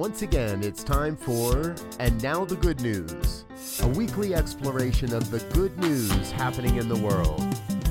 Once again, it's time for And Now the Good News, a weekly exploration of the good news happening in the world.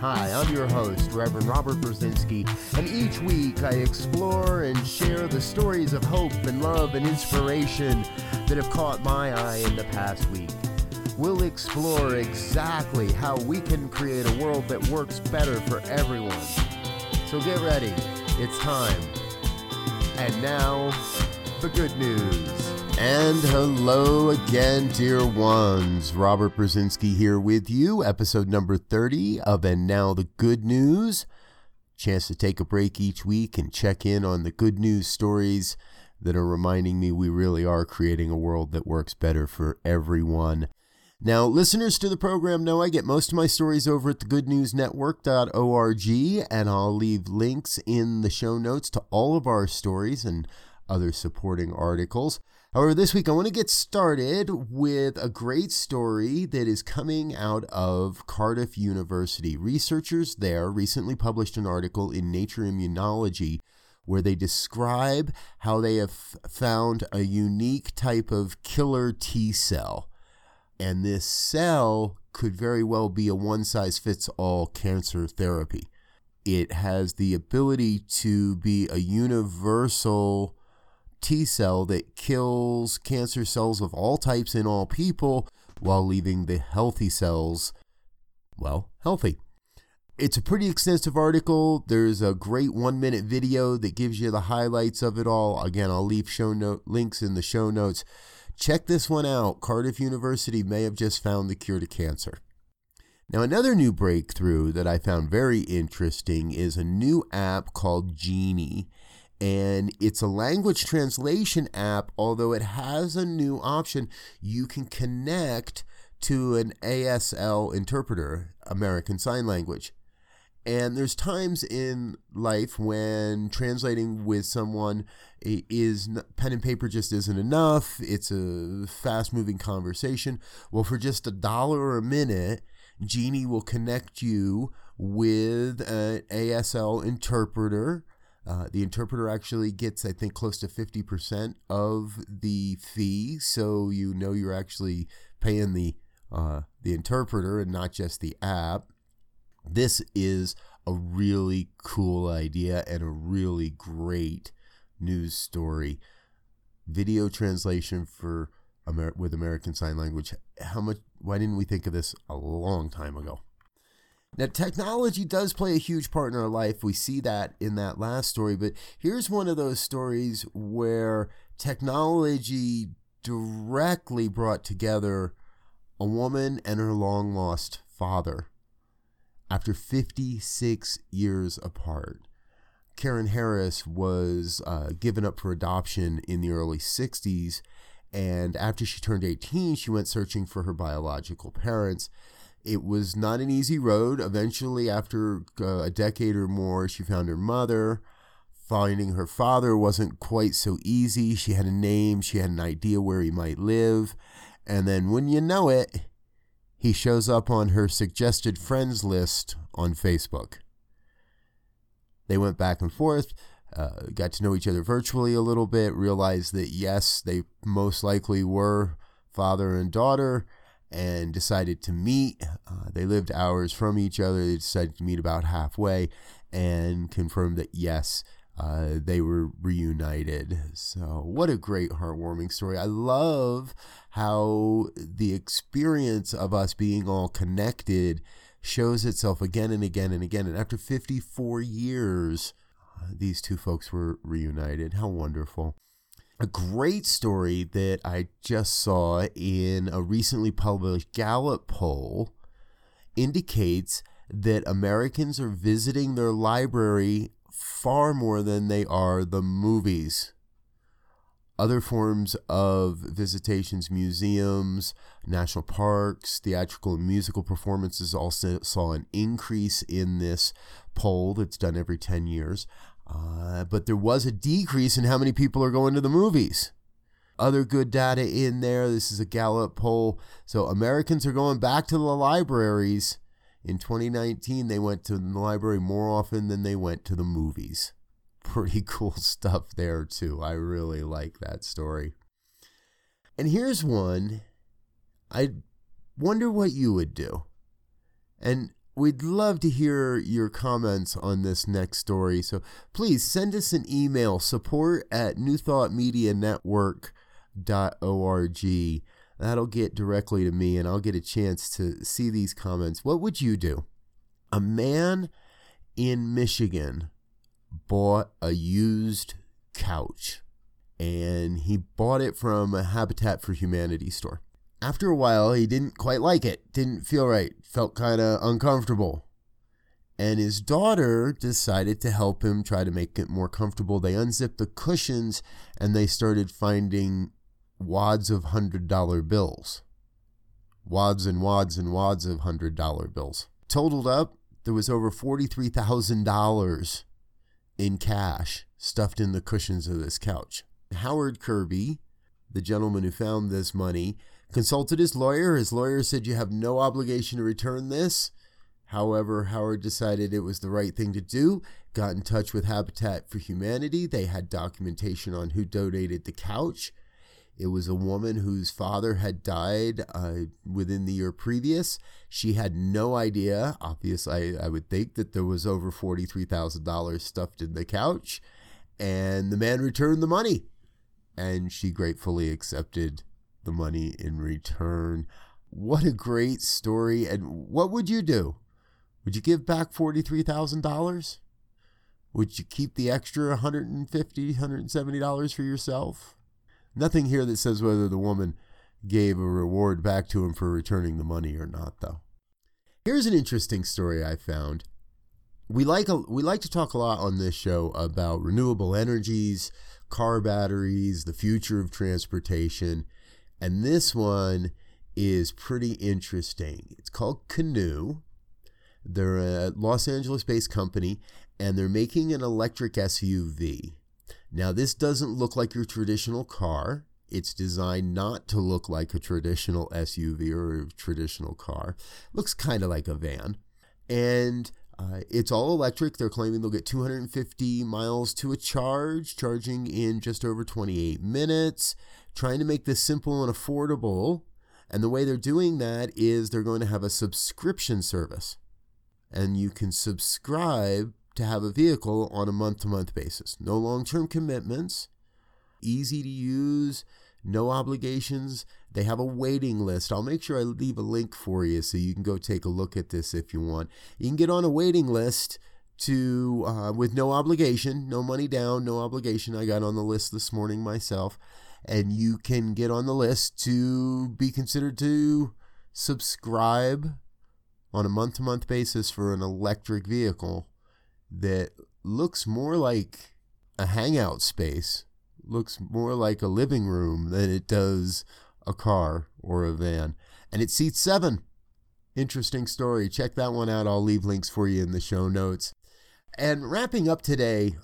Hi, I'm your host, Reverend Robert Brzezinski, and each week I explore and share the stories of hope and love and inspiration that have caught my eye in the past week. We'll explore exactly how we can create a world that works better for everyone. So get ready, it's time. And now, the good news. And hello again, dear ones. Robert Brzezinski here with you, episode number 30 of And Now the Good News. Chance to take a break each week and check in on the good news stories that are reminding me we really are creating a world that works better for everyone. Now, listeners to the program know I get most of my stories over at thegoodnewsnetwork.org, and I'll leave links in the show notes to all of our stories and other supporting articles. However, this week I want to get started with a great story that is coming out of Cardiff University. Researchers there recently published an article in Nature Immunology where they describe how they have found a unique type of killer T cell. And this cell could very well be a one size fits all cancer therapy. It has the ability to be a universal T cell that kills cancer cells of all types in all people while leaving the healthy cells, well, healthy. It's a pretty extensive article. There's a great one minute video that gives you the highlights of it all. Again, I'll leave show note links in the show notes. Check this one out. Cardiff University may have just found the cure to cancer. Now, another new breakthrough that I found very interesting is a new app called Genie and it's a language translation app, although it has a new option. You can connect to an ASL interpreter, American Sign Language. And there's times in life when translating with someone is pen and paper just isn't enough. It's a fast moving conversation. Well, for just a dollar a minute, Genie will connect you with an ASL interpreter uh, the interpreter actually gets, I think, close to 50% of the fee. So you know you're actually paying the, uh, the interpreter and not just the app. This is a really cool idea and a really great news story. Video translation for Amer- with American Sign Language. How much? Why didn't we think of this a long time ago? Now, technology does play a huge part in our life. We see that in that last story, but here's one of those stories where technology directly brought together a woman and her long lost father after 56 years apart. Karen Harris was uh, given up for adoption in the early 60s, and after she turned 18, she went searching for her biological parents. It was not an easy road. Eventually, after uh, a decade or more, she found her mother. Finding her father wasn't quite so easy. She had a name, she had an idea where he might live. And then, when you know it, he shows up on her suggested friends list on Facebook. They went back and forth, uh, got to know each other virtually a little bit, realized that yes, they most likely were father and daughter, and decided to meet. Uh, they lived hours from each other. They decided to meet about halfway and confirmed that yes, uh, they were reunited. So, what a great, heartwarming story. I love how the experience of us being all connected shows itself again and again and again. And after 54 years, uh, these two folks were reunited. How wonderful a great story that I just saw in a recently published Gallup poll indicates that Americans are visiting their library far more than they are the movies. Other forms of visitations, museums, national parks, theatrical and musical performances also saw an increase in this poll that's done every 10 years. Uh, but there was a decrease in how many people are going to the movies. Other good data in there. This is a Gallup poll. So Americans are going back to the libraries. In 2019, they went to the library more often than they went to the movies. pretty cool stuff there, too. I really like that story. And here's one I wonder what you would do. And we'd love to hear your comments on this next story. So please send us an email support at newthoughtmedianetwork.org. That'll get directly to me and I'll get a chance to see these comments. What would you do? A man in Michigan bought a used couch and he bought it from a Habitat for Humanity store. After a while, he didn't quite like it, didn't feel right, felt kind of uncomfortable. And his daughter decided to help him try to make it more comfortable. They unzipped the cushions and they started finding wads of $100 bills. Wads and wads and wads of $100 bills. Totaled up, there was over $43,000 in cash stuffed in the cushions of this couch. Howard Kirby, the gentleman who found this money, consulted his lawyer. His lawyer said you have no obligation to return this. However, Howard decided it was the right thing to do, got in touch with Habitat for Humanity. They had documentation on who donated the couch. It was a woman whose father had died uh, within the year previous. She had no idea. Obviously, I, I would think that there was over $43,000 stuffed in the couch. And the man returned the money. And she gratefully accepted the money in return. What a great story. And what would you do? Would you give back $43,000? Would you keep the extra $150, $170 for yourself? Nothing here that says whether the woman gave a reward back to him for returning the money or not, though. Here's an interesting story I found. We like a, we like to talk a lot on this show about renewable energies, car batteries, the future of transportation, and this one is pretty interesting. It's called Canoo. They're a Los Angeles based company and they're making an electric SUV. Now, this doesn't look like your traditional car. It's designed not to look like a traditional SUV or a traditional car. It looks kind of like a van. And uh, it's all electric. They're claiming they'll get 250 miles to a charge, charging in just over 28 minutes, trying to make this simple and affordable. And the way they're doing that is they're going to have a subscription service. And you can subscribe to have a vehicle on a month to month basis. No long term commitments, easy to use, no obligations. They have a waiting list. I'll make sure I leave a link for you so you can go take a look at this if you want. You can get on a waiting list to uh, with no obligation, no money down, no obligation. I got on the list this morning myself, and you can get on the list to be considered to subscribe on a month to month basis for an electric vehicle that looks more like a hangout space, looks more like a living room than it does a car or a van. And it seats seven. Interesting story. Check that one out. I'll leave links for you in the show notes. And wrapping up today,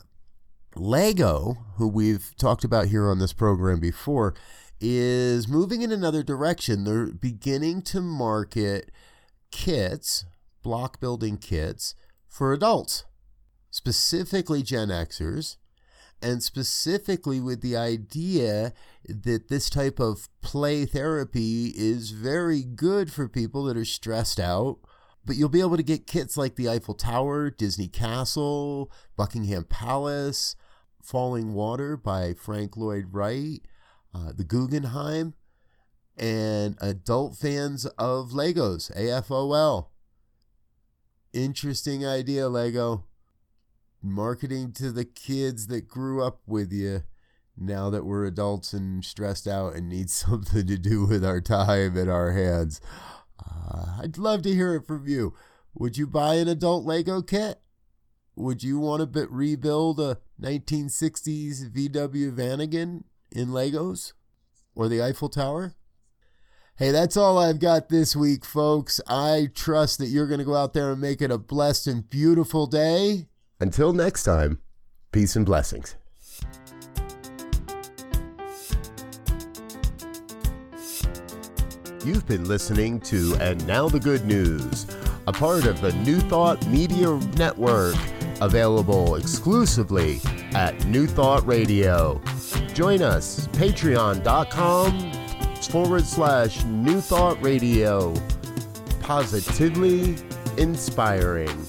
Lego, who we've talked about here on this program before, is moving in another direction. They're beginning to market kits, block building kits for adults specifically Gen Xers, and specifically with the idea that this type of play therapy is very good for people that are stressed out. But you'll be able to get kits like the Eiffel Tower, Disney Castle, Buckingham Palace, Falling Water by Frank Lloyd Wright, uh, the Guggenheim, and adult fans of Legos, AFOL. Interesting idea, Lego marketing to the kids that grew up with you now that we're adults and stressed out and need something to do with our time and our hands. Uh, I'd love to hear it from you. Would you buy an adult Lego kit? Would you want to bit rebuild a 1960s VW Vanagon in Legos or the Eiffel Tower? Hey, that's all I've got this week, folks. I trust that you're going to go out there and make it a blessed and beautiful day. Until next time, peace and blessings. You've been listening to And Now the Good News, a part of the New Thought Media Network. Available exclusively at New Thought Radio. Join us, patreon.com forward slash New Thought Radio. Positively inspiring.